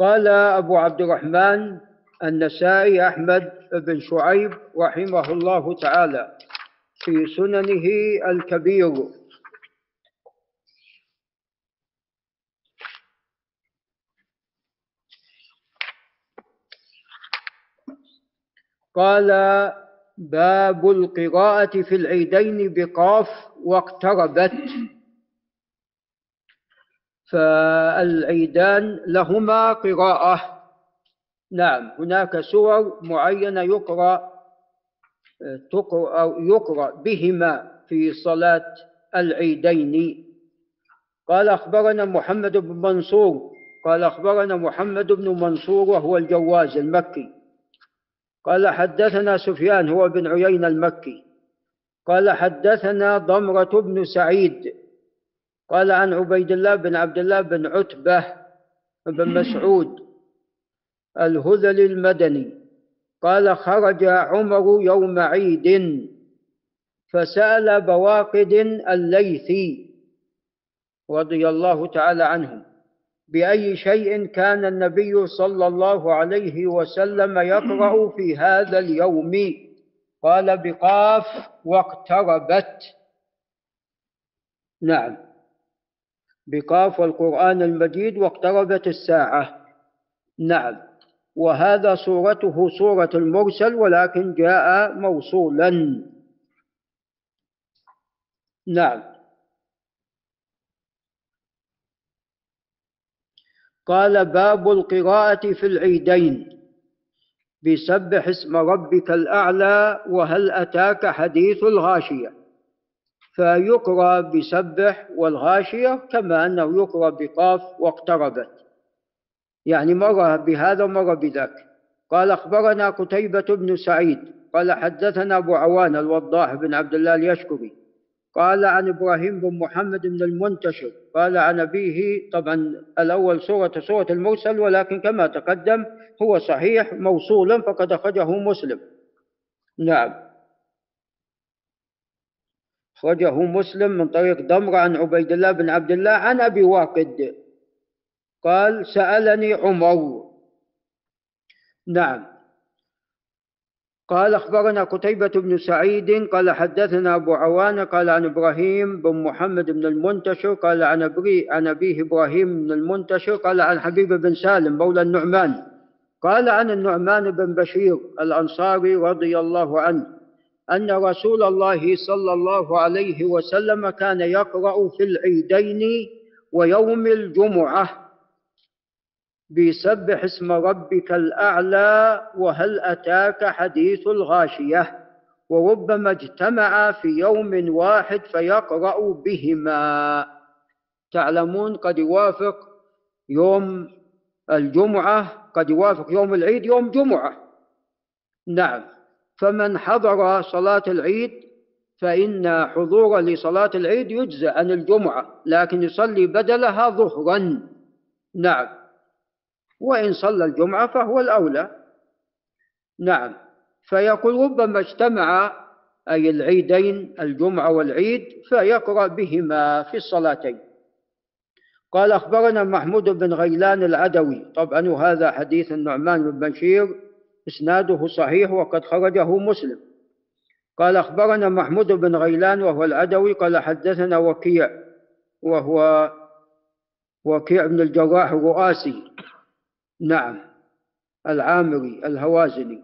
قال أبو عبد الرحمن النسائي أحمد بن شعيب رحمه الله تعالى في سننه الكبير. قال باب القراءة في العيدين بقاف واقتربت. فالعيدان لهما قراءة. نعم هناك سور معينة يقرأ تقرأ أو يقرأ بهما في صلاة العيدين. قال أخبرنا محمد بن منصور قال أخبرنا محمد بن منصور وهو الجواز المكي. قال حدثنا سفيان هو بن عيينة المكي. قال حدثنا ضمرة بن سعيد قال عن عبيد الله بن عبد الله بن عتبة بن مسعود الهذلي المدني. قال خرج عمر يوم عيد فسأل بواقد الليثي رضي الله تعالى عنهم بأي شيء كان النبي صلى الله عليه وسلم يقرأ في هذا اليوم. قال بقاف واقتربت. نعم. بقاف والقرآن المجيد واقتربت الساعة. نعم. وهذا صورته صورة المرسل ولكن جاء موصولا. نعم. قال باب القراءة في العيدين. بسبح اسم ربك الأعلى وهل أتاك حديث الغاشية؟ فيقرأ بسبح والغاشية كما أنه يقرأ بقاف واقتربت. يعني مر بهذا ومر بذاك. قال أخبرنا قتيبة بن سعيد قال حدثنا أبو عوان الوضاح بن عبد الله اليشكري قال عن إبراهيم بن محمد بن المنتشر قال عن أبيه طبعا الأول سورة سورة المرسل ولكن كما تقدم هو صحيح موصولا فقد أخرجه مسلم. نعم. أخرجه مسلم من طريق دمر عن عبيد الله بن عبد الله عن أبي واقد. قال سألني عمر. نعم. قال أخبرنا قتيبة بن سعيد. قال حدثنا أبو عوانة قال عن إبراهيم بن محمد بن المنتشر. قال عن أبري عن أبيه إبراهيم بن المنتشر. قال عن حبيب بن سالم مولى النعمان. قال عن النعمان بن بشير الأنصاري رضي الله عنه. أن رسول الله صلى الله عليه وسلم كان يقرأ في العيدين ويوم الجمعة بسبح اسم ربك الأعلى وهل أتاك حديث الغاشية وربما اجتمعا في يوم واحد فيقرأ بهما. تعلمون قد يوافق يوم الجمعة قد يوافق يوم العيد يوم جمعة. نعم. فمن حضر صلاة العيد فإن حضور لصلاة العيد يجزى عن الجمعة لكن يصلي بدلها ظهرا. نعم. وإن صلى الجمعة فهو الأولى. نعم. فيقول ربما اجتمع أي العيدين الجمعة والعيد فيقرأ بهما في الصلاتين. قال أخبرنا محمود بن غيلان العدوي. طبعا وهذا حديث النعمان بن بشير. إسناده صحيح وقد خرجه مسلم. قال أخبرنا محمود بن غيلان وهو العدوي قال حدثنا وكيع وهو وكيع بن الجراح الرؤاسي. نعم العامري الهوازني.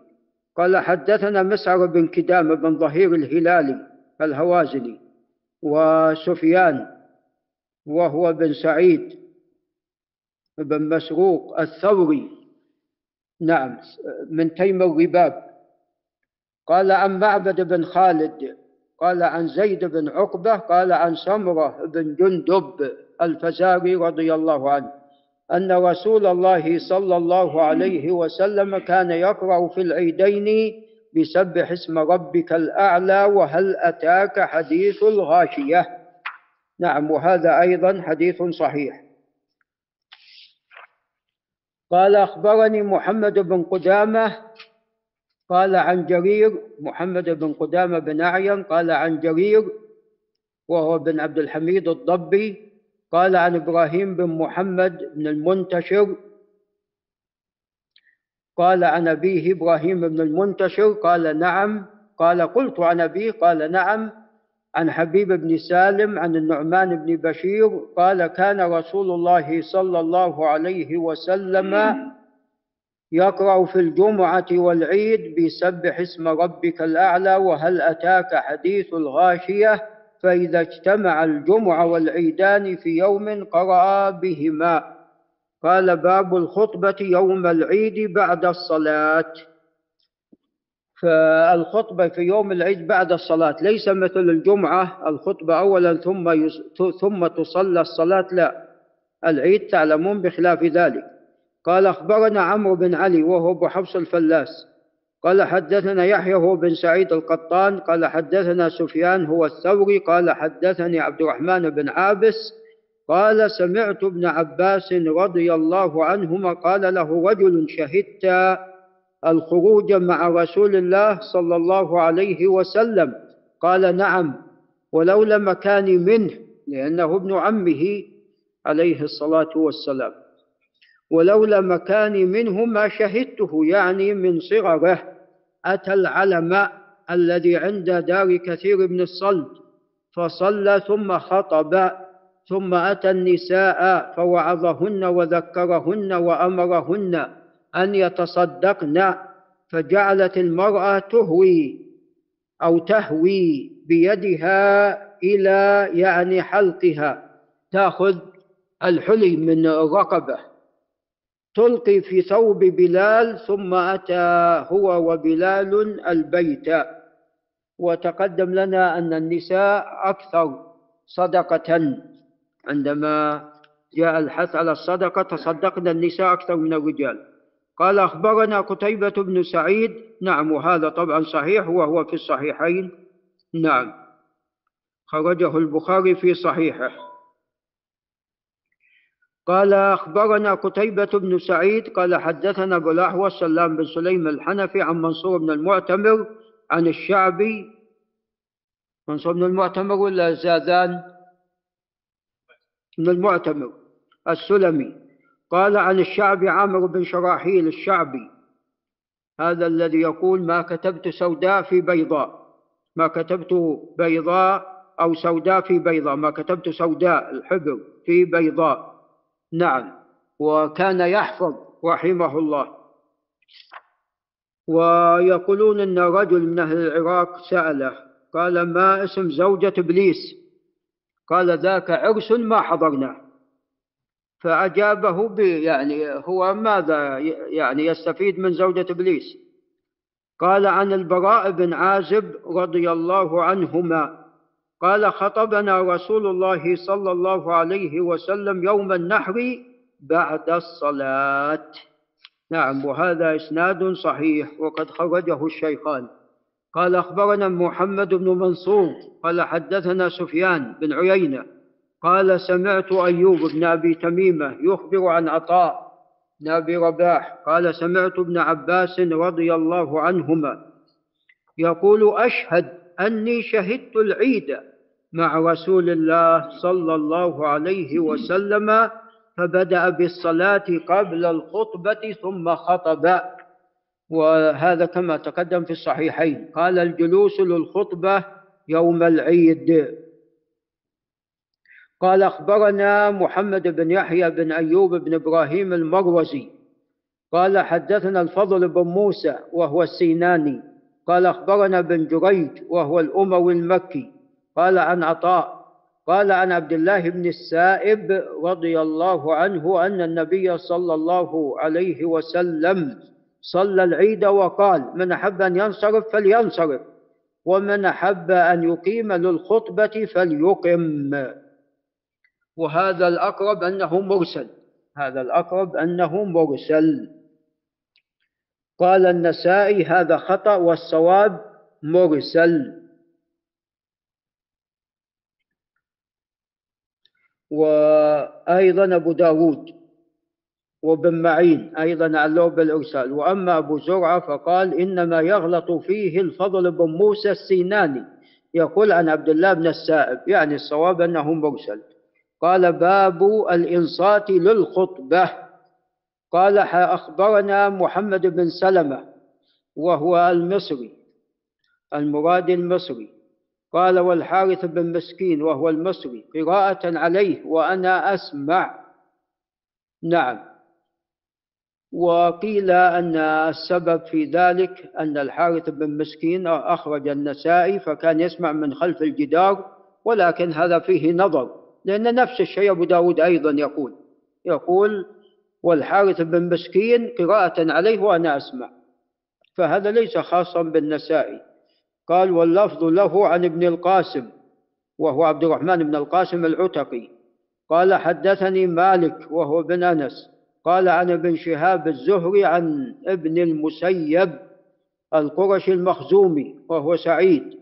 قال حدثنا مسعر بن كدام بن ظهير الهلالي الهوازني. وسفيان وهو بن سعيد بن مسروق الثوري. نعم من تيم الرباب. قال عن معبد بن خالد. قال عن زيد بن عقبة. قال عن سمرة بن جندب الفزاري رضي الله عنه أن رسول الله صلى الله عليه وسلم كان يقرأ في العيدين بسبح اسم ربك الأعلى وهل أتاك حديث الغاشية؟ نعم وهذا أيضا حديث صحيح. قال أخبرني محمد بن قدامة قال عن جرير محمد بن قدامة بن أعين قال عن جرير وهو بن عبد الحميد الضبي قال عن إبراهيم بن محمد بن المنتشر قال عن أبيه إبراهيم بن المنتشر قال نعم قال قلت عن أبيه قال نعم عن حبيب بن سالم عن النعمان بن بشير قال كان رسول الله صلى الله عليه وسلم يقرأ في الجمعة والعيد بسبح اسم ربك الأعلى وهل أتاك حديث الغاشية فإذا اجتمع الجمعة والعيدان في يوم قرأ بهما. قال باب الخطبة يوم العيد بعد الصلاة. فالخطبة في يوم العيد بعد الصلاة ليس مثل الجمعة الخطبة أولا ثم يس... ثم تصلى الصلاة لا. العيد تعلمون بخلاف ذلك. قال أخبرنا عمرو بن علي وهو أبو حفص الفلاس. قال حدثنا يحيى هو بن سعيد القطان. قال حدثنا سفيان هو الثوري. قال حدثني عبد الرحمن بن عابس. قال سمعت ابن عباس رضي الله عنهما قال له رجل شهدت الخروج مع رسول الله صلى الله عليه وسلم. قال نعم ولولا مكاني منه لأنه ابن عمه عليه الصلاة والسلام. ولولا مكاني منه ما شهدته يعني من صغره أتى العلم الذي عند دار كثير بن الصلت فصلى ثم خطب ثم أتى النساء فوعظهن وذكرهن وأمرهن. أن يتصدقن فجعلت المرأة تهوي أو تهوي بيدها إلى يعني حلقها. تأخذ الحلي من الرقبة تلقي في ثوب بلال ثم أتى هو وبلال البيت. وتقدم لنا أن النساء أكثر صدقة. عندما جاء الحث على الصدقة تصدقنا النساء أكثر من الرجال. قال أخبرنا قتيبة بن سعيد. نعم وهذا طبعا صحيح وهو في الصحيحين. نعم. خرجه البخاري في صحيحه. قال أخبرنا قتيبة بن سعيد قال حدثنا أبو الأحوص سلام بن سليم الحنفي عن منصور بن المعتمر عن الشعبي. منصور بن المعتمر ولا زادان؟ بن المعتمر السلمي. قال عن الشعبي عامر بن شراحيل الشعبي هذا الذي يقول ما كتبت سوداء في بيضاء ما كتبت بيضاء أو سوداء في بيضاء ما كتبت سوداء الحبر في بيضاء. نعم. وكان يحفظ رحمه الله. ويقولون أن رجل من أهل العراق سأله قال ما اسم زوجة إبليس؟ قال ذاك عرس ما حضرناه. فأجابه يعني هو ماذا يعني يستفيد من زوجة إبليس؟ قال عن البراء بن عازب رضي الله عنهما. قال خطبنا رسول الله صلى الله عليه وسلم يوم النحر بعد الصلاة. نعم وهذا إسناد صحيح وقد خرجه الشيخان. قال أخبرنا محمد بن منصور قال حدثنا سفيان بن عيينة قال سمعت أيوب بن أبي تميمة يخبر عن عطاء بن أبي رباح. قال سمعت ابن عباس رضي الله عنهما يقول أشهد أني شهدت العيد مع رسول الله صلى الله عليه وسلم فبدأ بالصلاة قبل الخطبة ثم خطب. وهذا كما تقدم في الصحيحين. قال الجلوس للخطبة يوم العيد. قال أخبرنا محمد بن يحيى بن أيوب بن إبراهيم المروزي. قال حدثنا الفضل بن موسى وهو السيناني. قال أخبرنا بن جريج وهو الأموي المكي. قال عن عطاء. قال عن عبد الله بن السائب رضي الله عنه أن النبي صلى الله عليه وسلم صلى العيد وقال من أحب أن ينصرف فلينصرف ومن أحب أن يقيم للخطبة فليقم. وهذا الأقرب أنه مرسل. هذا الأقرب أنه مرسل. قال النسائي هذا خطأ والصواب مرسل. وأيضا أبو داود وابن معين أيضا علوه بالإرسال. وأما أبو زرعة فقال إنما يغلط فيه الفضل بن موسى السيناني. يقول عن عبد الله بن السائب يعني الصواب أنه مرسل. قال باب الإنصات للخطبة. قال أخبرنا محمد بن سلمة وهو المصري المراد المصري. قال والحارث بن مسكين وهو المصري قراءة عليه وأنا أسمع. نعم. وقيل أن السبب في ذلك أن الحارث بن مسكين أخرج النسائي فكان يسمع من خلف الجدار ولكن هذا فيه نظر. لأن نفس الشيء أبو داود أيضا يقول يقول والحارث بن مسكين قراءة عليه وأنا أسمع فهذا ليس خاصا بالنسائي قال واللفظ له عن ابن القاسم وهو عبد الرحمن بن القاسم العتقي قال حدثني مالك وهو بن أنس قال عن ابن شهاب الزهري عن ابن المسيب القرشي المخزومي وهو سعيد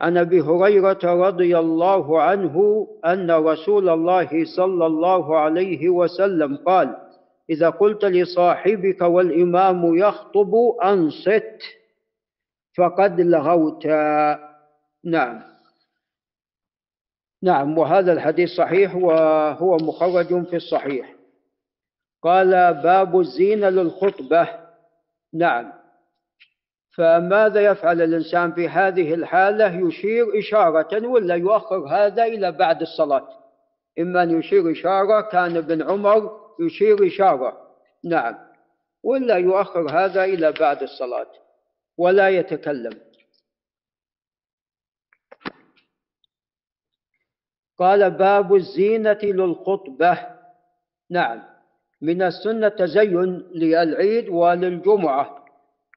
عن أبي هريرة رضي الله عنه أن رسول الله صلى الله عليه وسلم قال إذا قلت لصاحبك والإمام يخطب أنصت فقد لغوت نعم. نعم وهذا الحديث صحيح وهو مخرج في الصحيح. قال باب الزينة للخطبة نعم. فماذا يفعل الإنسان في هذه الحالة؟ يشير إشارة ولا يؤخر هذا إلى بعد الصلاة؟ إما أن يشير إشارة كان ابن عمر يشير إشارة. نعم. ولا يؤخر هذا إلى بعد الصلاة. ولا يتكلم. قال باب الزينة للخطبة. نعم. من السنة تزين للعيد وللجمعة.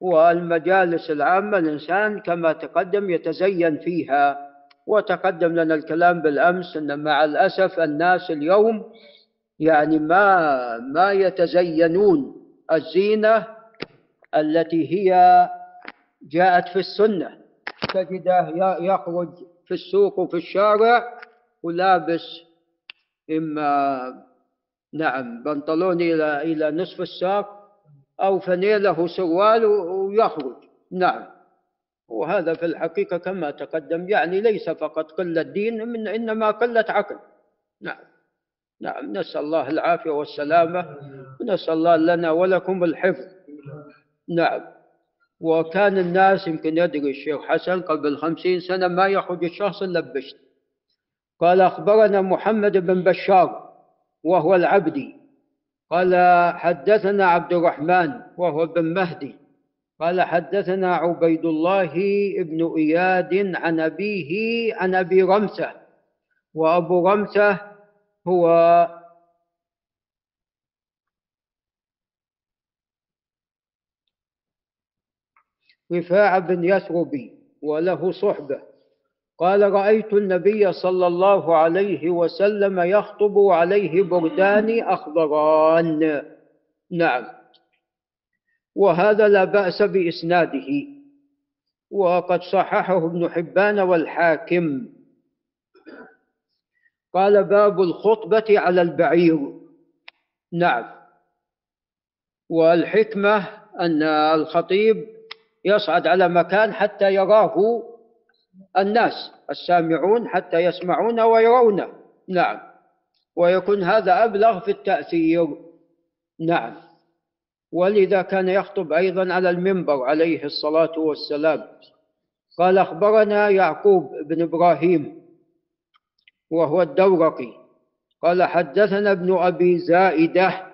والمجالس العامة الإنسان كما تقدم يتزين فيها. وتقدم لنا الكلام بالأمس أن مع الأسف الناس اليوم يعني ما ما يتزينون الزينة التي هي جاءت في السنة. تجده يخرج في السوق وفي الشارع ولابس إما نعم بنطلون إلى إلى نصف الساق أو فنيله سروال ويخرج. نعم. وهذا في الحقيقة كما تقدم يعني ليس فقط قلة دين من إنما قلة عقل. نعم. نعم. نسأل الله العافية والسلامة. ونسأل الله لنا ولكم الحفظ. نعم. وكان الناس يمكن يدري الشيخ حسن قبل خمسين سنة ما يخرج الشخص إلا قال أخبرنا محمد بن بشار وهو العبدي. قال حدثنا عبد الرحمن وهو بن مهدي. قال حدثنا عبيد الله بن إياد عن أبيه عن أبي رمسة. وأبو رمسة هو رفاعة بن يثربي وله صحبة. قال رأيت النبي صلى الله عليه وسلم يخطب عليه بردان أخضران. نعم. وهذا لا بأس بإسناده. وقد صححه ابن حبان والحاكم. قال باب الخطبة على البعير. نعم. والحكمة أن الخطيب يصعد على مكان حتى يراه الناس السامعون حتى يسمعون ويرون. نعم. ويكون هذا أبلغ في التأثير. نعم. ولذا كان يخطب أيضا على المنبر عليه الصلاة والسلام. قال أخبرنا يعقوب بن إبراهيم وهو الدورقي. قال حدثنا ابن أبي زائدة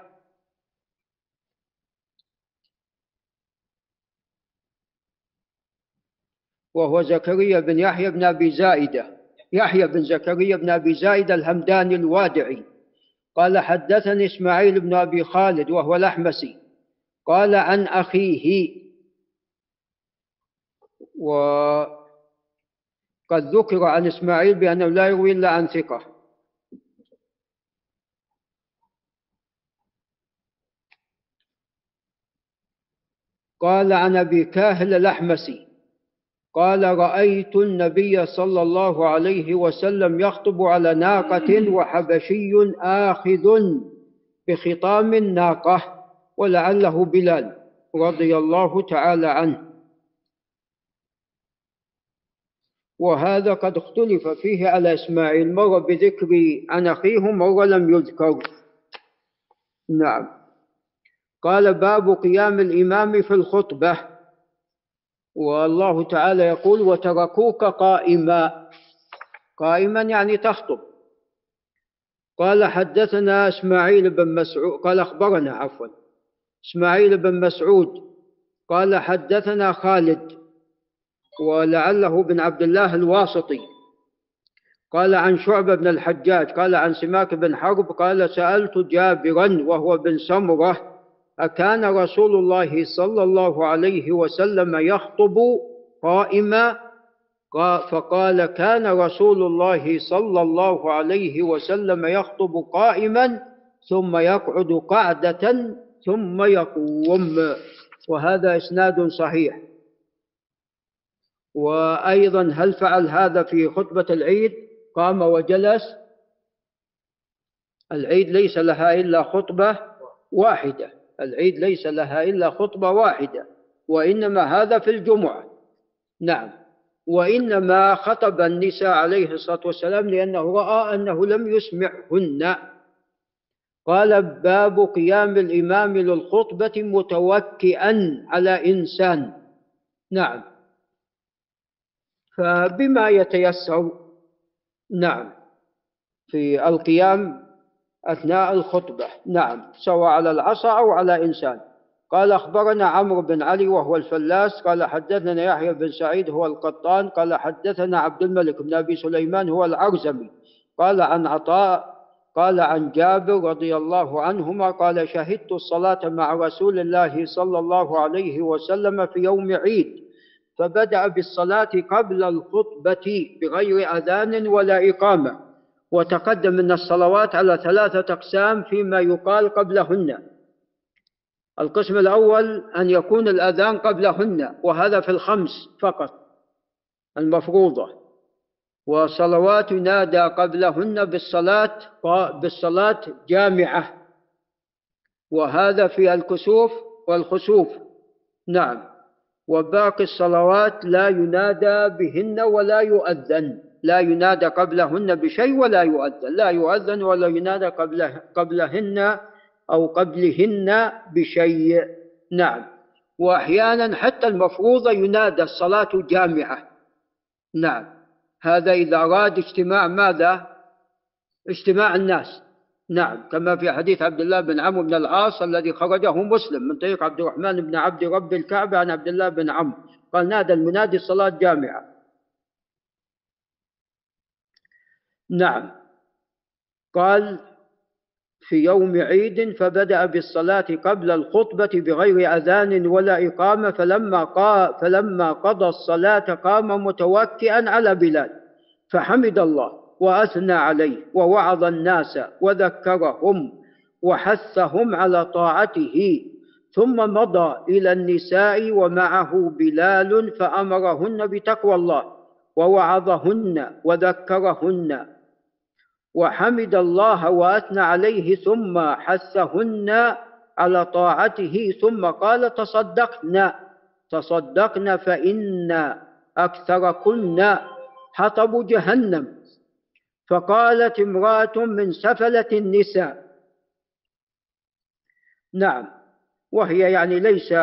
وهو زكريا بن يحيى بن أبي زائدة. يحيى بن زكريا بن أبي زائدة الهمداني الوادعي. قال حدثني إسماعيل بن أبي خالد وهو الأحمسي. قال عن أخيه. وقد ذكر عن إسماعيل بأنه لا يروي إلا عن ثقة. قال عن أبي كاهل الأحمسي. قال رأيت النبي صلى الله عليه وسلم يخطب على ناقة وحبشي آخذ بخطام الناقة ولعله بلال رضي الله تعالى عنه. وهذا قد اختلف فيه على إسماعيل. مر بذكر عن أخيه مر لم يذكر. نعم. قال باب قيام الإمام في الخطبة. والله تعالى يقول وتركوك قائما. قائما يعني تخطب. قال حدثنا إسماعيل بن مسعود. قال أخبرنا عفوا. إسماعيل بن مسعود. قال حدثنا خالد. ولعله بن عبد الله الواسطي. قال عن شعبة بن الحجاج. قال عن سماك بن حرب. قال سألت جابرا وهو بن سمرة. أكان رسول الله صلى الله عليه وسلم يخطب قائما؟ فقال كان رسول الله صلى الله عليه وسلم يخطب قائما ثم يقعد قعدة ثم يقوم. وهذا إسناد صحيح. وأيضا هل فعل هذا في خطبة العيد؟ قام وجلس. العيد ليس لها إلا خطبة واحدة. العيد ليس لها إلا خطبة واحدة وإنما هذا في الجمعة. نعم. وإنما خطب النساء عليه الصلاة والسلام لأنه رأى أنه لم يسمعهن. قال باب قيام الإمام للخطبة متوكئا على إنسان. نعم. فبما يتيسر نعم في القيام أثناء الخطبة. نعم سواء على العصا أو على إنسان. قال أخبرنا عمرو بن علي وهو الفلاس قال حدثنا يحيى بن سعيد هو القطان قال حدثنا عبد الملك بن أبي سليمان هو العرزمي. قال عن عطاء قال عن جابر رضي الله عنهما قال شهدت الصلاة مع رسول الله صلى الله عليه وسلم في يوم عيد فبدأ بالصلاة قبل الخطبة بغير أذان ولا إقامة. وتقدم أن الصلوات على ثلاثة أقسام فيما يقال قبلهن. القسم الأول أن يكون الأذان قبلهن وهذا في الخمس فقط المفروضة. وصلوات ينادى قبلهن بالصلاة بالصلاة جامعة. وهذا في الكسوف والخسوف. نعم. وباقي الصلوات لا ينادى بهن ولا يؤذن. لا ينادى قبلهن بشيء ولا يؤذن. لا يؤذن ولا ينادى قبله قبلهن أو قبلهن بشيء. نعم. وأحيانا حتى المفروضة ينادى الصلاة جامعة. نعم. هذا إذا أراد اجتماع ماذا؟ اجتماع الناس. نعم. كما في حديث عبد الله بن عمرو بن العاص الذي خرجه مسلم من طريق عبد الرحمن بن عبد رب الكعبة عن عبد الله بن عمرو. قال نادى المنادي الصلاة جامعة. نعم. قال في يوم عيد فبدأ بالصلاة قبل الخطبة بغير أذان ولا إقامة فلما, قا فلما قضى الصلاة قام متوكئا على بلال فحمد الله وأثنى عليه ووعظ الناس وذكرهم وحثهم على طاعته ثم مضى إلى النساء ومعه بلال فأمرهن بتقوى الله ووعظهن وذكرهن وحمد الله وأثنى عليه ثم حثهن على طاعته ثم قال تصدقن تصدقن فإن أكثركن حطب جهنم. فقالت امرأة من سفلة النساء نعم وهي يعني ليس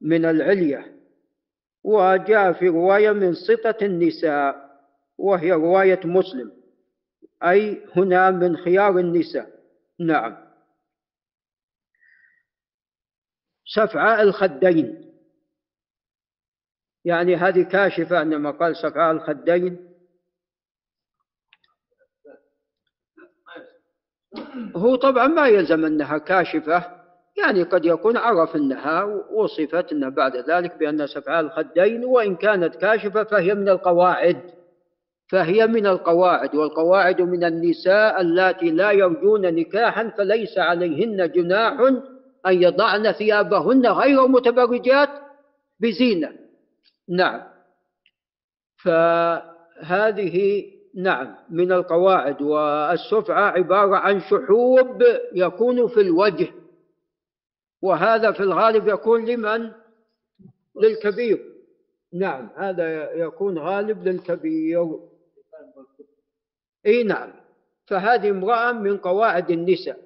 من العلية وجاء في رواية من سطة النساء وهي رواية مسلم. أي هنا من خيار النساء. نعم. سفعاء الخدين. يعني هذه كاشفة عندما قال سفعاء الخدين. هو طبعا ما يلزم أنها كاشفة. يعني قد يكون عرف أنها وصفت أنها بعد ذلك بأن سفعاء الخدين وإن كانت كاشفة فهي من القواعد. فهي من القواعد والقواعد من النساء اللاتي لا يرجون نكاحا فليس عليهن جناح أن يضعن ثيابهن غير متبرجات بزينة. نعم. فهذه نعم من القواعد. والسفعة عبارة عن شحوب يكون في الوجه. وهذا في الغالب يكون لمن؟ للكبير. نعم هذا يكون غالب للكبير. إي نعم. فهذه امرأة من قواعد النساء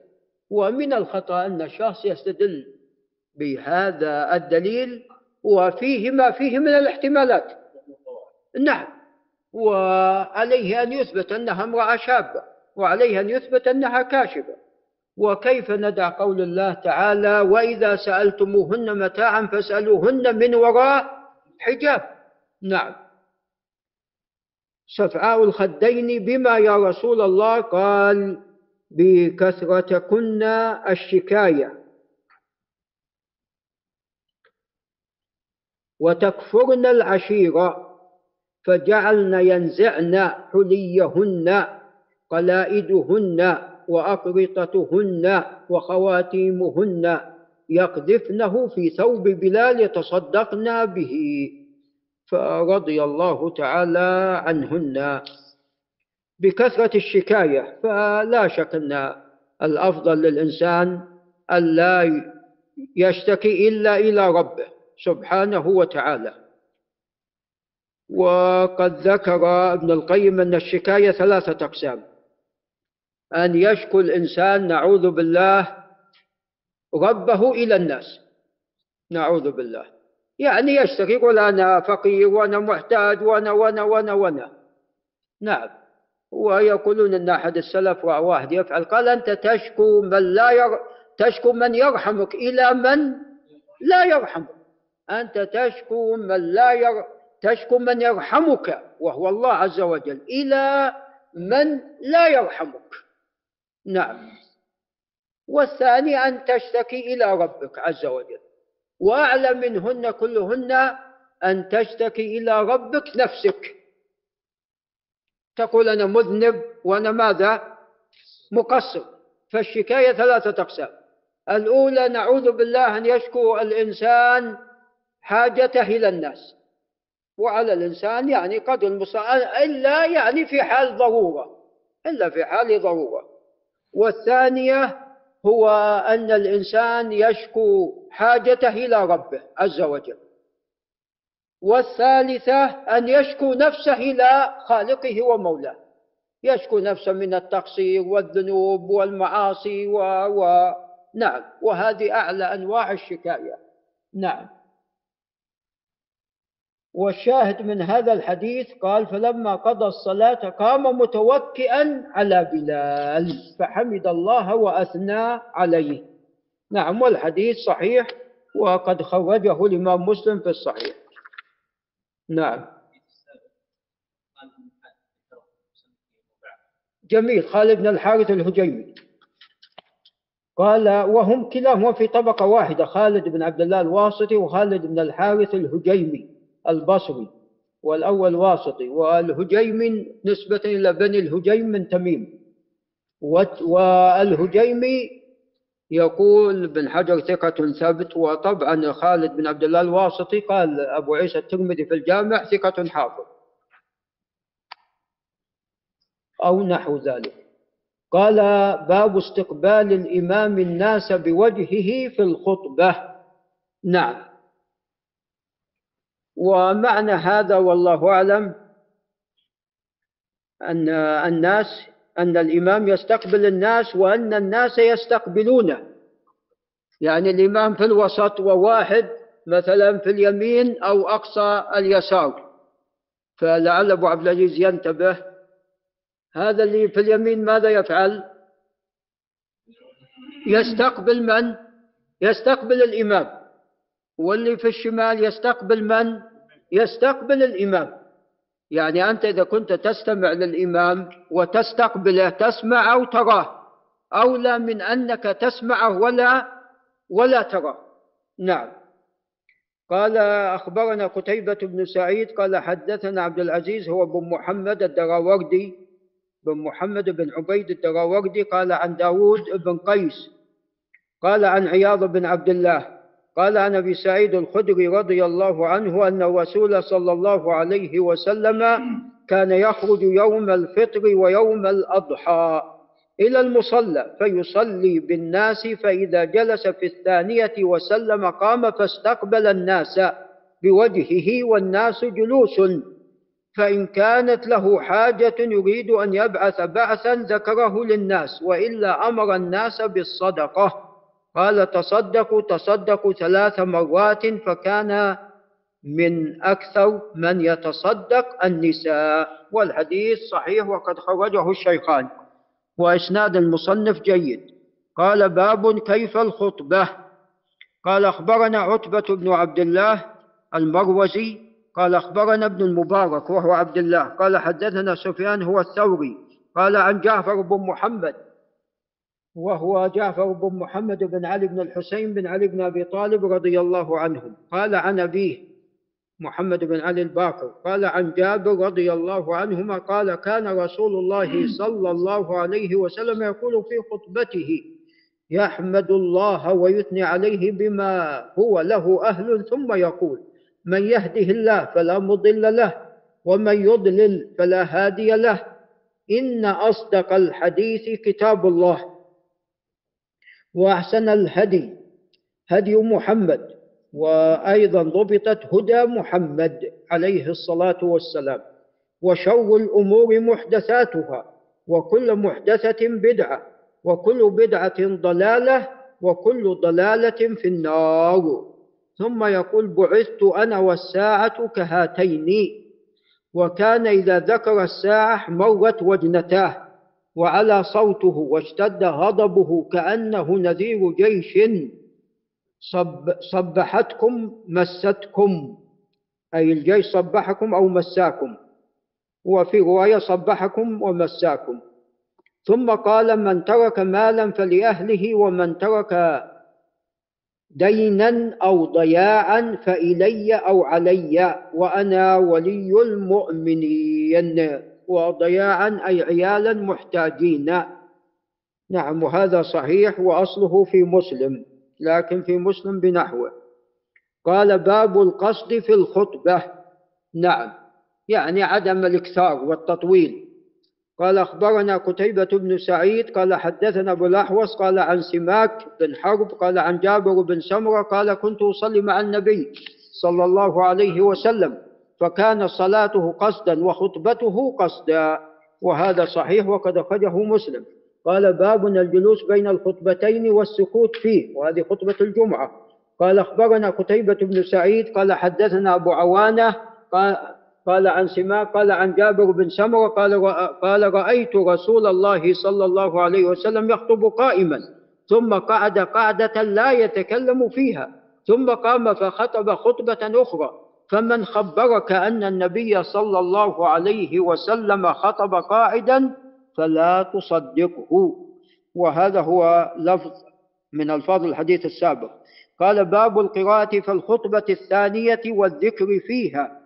ومن الخطأ أن الشخص يستدل بهذا الدليل وفيه ما فيه من الاحتمالات. نعم. وعليه أن يثبت أنها امرأة شابة وعليه أن يثبت أنها كاشفة. وكيف ندع قول الله تعالى وإذا سألتموهن متاعا فاسألوهن من وراء حجاب نعم. صفعاء الخدين بما يا رسول الله قال بكثرتكن الشكاية. وتكفرن العشيرة فجعلن ينزعن حليهن قلائدهن وأقرطتهن وخواتيمهن يقذفنه في ثوب بلال يتصدقن به. فرضي الله تعالى عنهن بكثرة الشكاية فلا شك أن الأفضل للإنسان ألا يشتكي إلا إلى ربه سبحانه وتعالى. وقد ذكر ابن القيم أن الشكاية ثلاثة أقسام. أن يشكو الإنسان نعوذ بالله ربه إلى الناس. نعوذ بالله. يعني يشتكي يقول أنا فقير وأنا محتاج وأنا وأنا وأنا وأنا. نعم. ويقولون أن أحد السلف واحد يفعل. قال أنت تشكو من لا ير... تشكو من يرحمك إلى من لا يرحمك. أنت تشكو من لا ير... تشكو من يرحمك وهو الله عز وجل إلى من لا يرحمك. نعم. والثاني أن تشتكي إلى ربك عز وجل. وأعلى منهن كلهن أن تشتكي إلى ربك نفسك. تقول أنا مذنب وأنا ماذا؟ مقصر. فالشكاية ثلاثة أقسام. الأولى نعوذ بالله أن يشكو الإنسان حاجته إلى الناس. وعلى الإنسان يعني قدر المستطاع إلا يعني في حال ضرورة. إلا في حال ضرورة. والثانية هو أن الإنسان يشكو حاجته إلى ربه عز وجل. والثالثة أن يشكو نفسه إلى خالقه ومولاه. يشكو نفسه من التقصير والذنوب والمعاصي و... و... نعم. وهذه أعلى أنواع الشكاية. نعم. والشاهد من هذا الحديث قال فلما قضى الصلاة قام متوكئا على بلال فحمد الله وأثنى عليه. نعم والحديث صحيح وقد خرجه الإمام مسلم في الصحيح. نعم. جميل. خالد بن الحارث الهجيمي قال وهم كلاهما في طبقة واحدة خالد بن عبد الله الواسطي وخالد بن الحارث الهجيمي. البصري والأول واسطي والهجيم نسبة إلى بني الهجيم من تميم. والهجيمي يقول بن حجر ثقة ثبت وطبعا خالد بن عبد الله الواسطي قال أبو عيسى الترمذي في الجامع ثقة حافظ. أو نحو ذلك. قال باب استقبال الإمام الناس بوجهه في الخطبة. نعم. ومعنى هذا والله أعلم أن الناس أن الإمام يستقبل الناس وأن الناس يستقبلونه. يعني الإمام في الوسط وواحد مثلا في اليمين أو أقصى اليسار. فلعل أبو عبد العزيز ينتبه هذا اللي في اليمين ماذا يفعل؟ يستقبل من؟ يستقبل الإمام. واللي في الشمال يستقبل من؟ يستقبل الإمام. يعني أنت إذا كنت تستمع للإمام وتستقبله تسمع أو تراه. أولى من أنك تسمعه ولا ولا تراه. نعم. قال أخبرنا قتيبة بن سعيد قال حدثنا عبد العزيز هو بن محمد الدراوردي. بن محمد بن عبيد الدراوردي قال عن داود بن قيس قال عن عياض بن عبد الله. قال عن أبي سعيد الخدري رضي الله عنه أن الرسول صلى الله عليه وسلم كان يخرج يوم الفطر ويوم الأضحى إلى المصلى فيصلي بالناس فإذا جلس في الثانية وسلم قام فاستقبل الناس بوجهه والناس جلوس. فإن كانت له حاجة يريد أن يبعث بعثا ذكره للناس وإلا أمر الناس بالصدقة. قال تصدقوا تصدقوا ثلاث مرات فكان من أكثر من يتصدق النساء والحديث صحيح وقد خرجه الشيخان. وإسناد المصنف جيد. قال باب كيف الخطبة؟ قال أخبرنا عتبة بن عبد الله المروزي. قال أخبرنا ابن المبارك وهو عبد الله. قال حدثنا سفيان هو الثوري. قال عن جعفر بن محمد. وهو جعفر بن محمد بن علي بن الحسين بن علي بن أبي طالب رضي الله عنهم. قال عن أبيه محمد بن علي الباقر. قال عن جابر رضي الله عنهما قال كان رسول الله صلى الله عليه وسلم يقول في خطبته يحمد الله ويثني عليه بما هو له أهل ثم يقول من يهده الله فلا مضل له ومن يضلل فلا هادي له. إن أصدق الحديث كتاب الله. وأحسن الهدي هدي محمد وأيضا ضبطت هدى محمد عليه الصلاة والسلام. وشر الأمور محدثاتها؟ وكل محدثة بدعة وكل بدعة ضلالة وكل ضلالة في النار. ثم يقول بعثت أنا والساعة كهاتين. وكان إذا ذكر الساعة احمرت وجنتاه. وعلى صوته واشتد غضبه كأنه نذير جيش. صب صبحتكم مستكم أي الجيش صبحكم أو مساكم. وفي رواية صبحكم ومساكم. ثم قال من ترك مالا فلأهله ومن ترك دينا أو ضياعا فإلي أو علي وأنا ولي المؤمنين. وضياعا أي عيالا محتاجين. نعم وهذا صحيح وأصله في مسلم لكن في مسلم بنحوه. قال باب القصد في الخطبة. نعم يعني عدم الإكثار والتطويل. قال أخبرنا قتيبة بن سعيد قال حدثنا أبو الأحوص قال عن سماك بن حرب قال عن جابر بن سمرة قال كنت أصلي مع النبي صلى الله عليه وسلم. فكان صلاته قصدا وخطبته قصدا وهذا صحيح وقد أخرجه مسلم. قال بابنا الجلوس بين الخطبتين والسكوت فيه وهذه خطبة الجمعة. قال أخبرنا قتيبة بن سعيد قال حدثنا أبو عوانة قال قال عن سماك قال عن جابر بن سمرة قال قال رأيت رسول الله صلى الله عليه وسلم يخطب قائما ثم قعد قعدة لا يتكلم فيها ثم قام فخطب خطبة أخرى. فمن خبرك أن النبي صلى الله عليه وسلم خطب قاعدا فلا تصدقه. وهذا هو لفظ من ألفاظ الحديث السابق. قال باب القراءة في الخطبة الثانية والذكر فيها.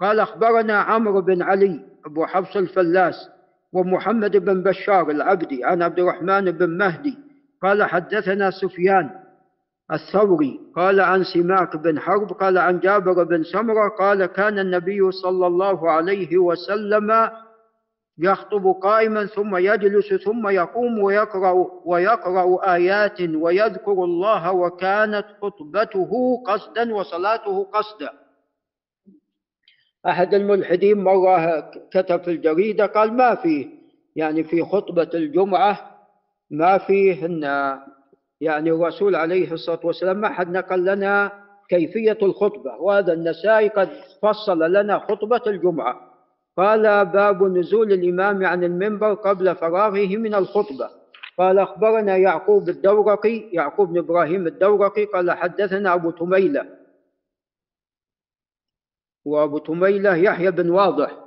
قال أخبرنا عمرو بن علي أبو حفص الفلاس ومحمد بن بشار العبدي عن عبد الرحمن بن مهدي. قال حدثنا سفيان الثوري. قال عن سماك بن حرب قال عن جابر بن سمرة قال كان النبي صلى الله عليه وسلم يخطب قائما ثم يجلس ثم يقوم ويقرأ ويقرأ آيات ويذكر الله وكانت خطبته قصدا وصلاته قصدا. أحد الملحدين مرة كتب في الجريدة قال ما فيه يعني في خطبة الجمعة ما فيه إن يعني الرسول عليه الصلاة والسلام ما حد نقل لنا كيفية الخطبة وهذا النسائي قد فصل لنا خطبة الجمعة. قال باب نزول الإمام عن المنبر قبل فراغه من الخطبة قال أخبرنا يعقوب الدورقي يعقوب بن إبراهيم الدورقي قال حدثنا أبو تميلة وأبو تميلة يحيى بن واضح.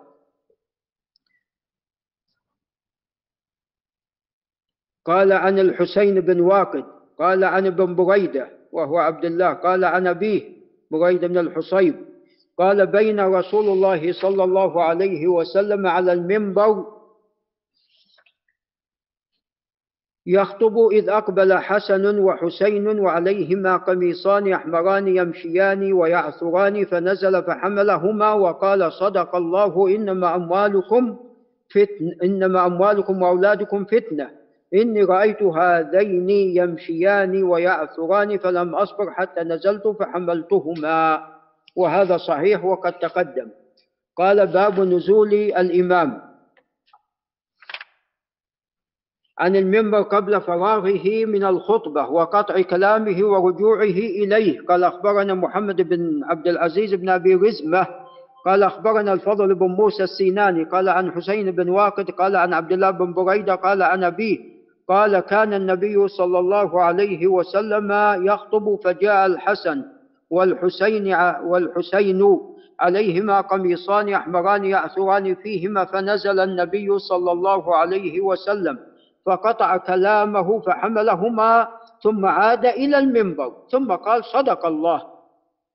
قال عن الحسين بن واقد قال عن ابن بريدة وهو عبد الله قال عن أبيه بريدة بن الحصيب قال بين رسول الله صلى الله عليه وسلم على المنبر يخطب إذ أقبل حسن وحسين وعليهما قميصان أحمران يمشيان ويعثران فنزل فحملهما وقال صدق الله إنما أموالكم فتن إنما أموالكم وأولادكم فتنة. إني رأيت هذين يمشيان ويعثران فلم أصبر حتى نزلت فحملتهما وهذا صحيح وقد تقدم. قال باب نزول الإمام. عن المنبر قبل فراغه من الخطبة وقطع كلامه ورجوعه إليه. قال أخبرنا محمد بن عبد العزيز بن أبي رزمة. قال أخبرنا الفضل بن موسى السيناني. قال عن حسين بن واقد. قال عن عبد الله بن بريدة. قال عن أبيه. قال كان النبي صلى الله عليه وسلم يخطب فجاء الحسن والحسين والحسين عليهما قميصان أحمران يعثران فيهما فنزل النبي صلى الله عليه وسلم فقطع كلامه فحملهما ثم عاد إلى المنبر ثم قال صدق الله.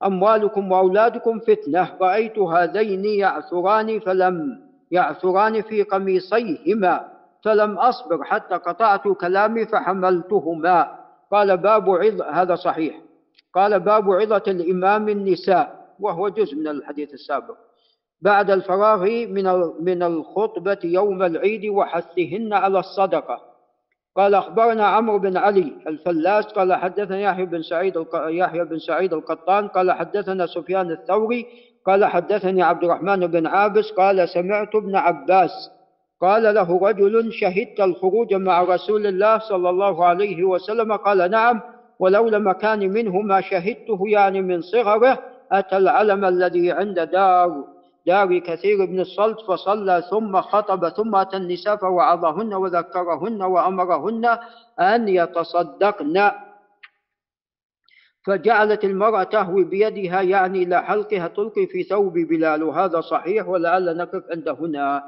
أموالكم وأولادكم فتنة رأيت هذين يعثران فلم يعثران في قميصيهما. فلم أصبر حتى قطعت كلامي فحملتهما. قال باب عظ هذا صحيح. قال باب عظة الإمام النساء وهو جزء من الحديث السابق. بعد الفراغ من من الخطبة يوم العيد وحثهن على الصدقة. قال أخبرنا عمرو بن علي الفلاس قال حدثنا يحيى بن سعيد يحيى بن سعيد القطان قال حدثنا سفيان الثوري قال حدثني عبد الرحمن بن عابس قال سمعت ابن عباس قال له رجل شهدت الخروج مع رسول الله صلى الله عليه وسلم؟ قال نعم ولولا مكان منه ما شهدته يعني من صغره أتى العلم الذي عند دار دار كثير بن الصلت فصلى ثم خطب ثم أتى النساء فوعظهن وذكرهن وأمرهن أن يتصدقن. فجعلت المرأة تهوي بيدها يعني إلى حلقها تلقي في ثوب بلال وهذا صحيح ولعل نقف عند هنا